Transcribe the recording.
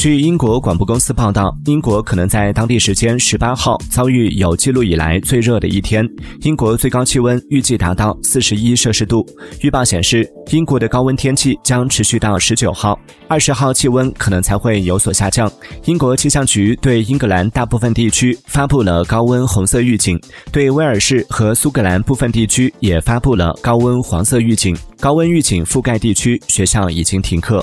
据英国广播公司报道，英国可能在当地时间十八号遭遇有记录以来最热的一天，英国最高气温预计达到四十一摄氏度。预报显示，英国的高温天气将持续到十九号，二十号气温可能才会有所下降。英国气象局对英格兰大部分地区发布了高温红色预警，对威尔士和苏格兰部分地区也发布了高温黄色预警。高温预警覆盖地区，学校已经停课。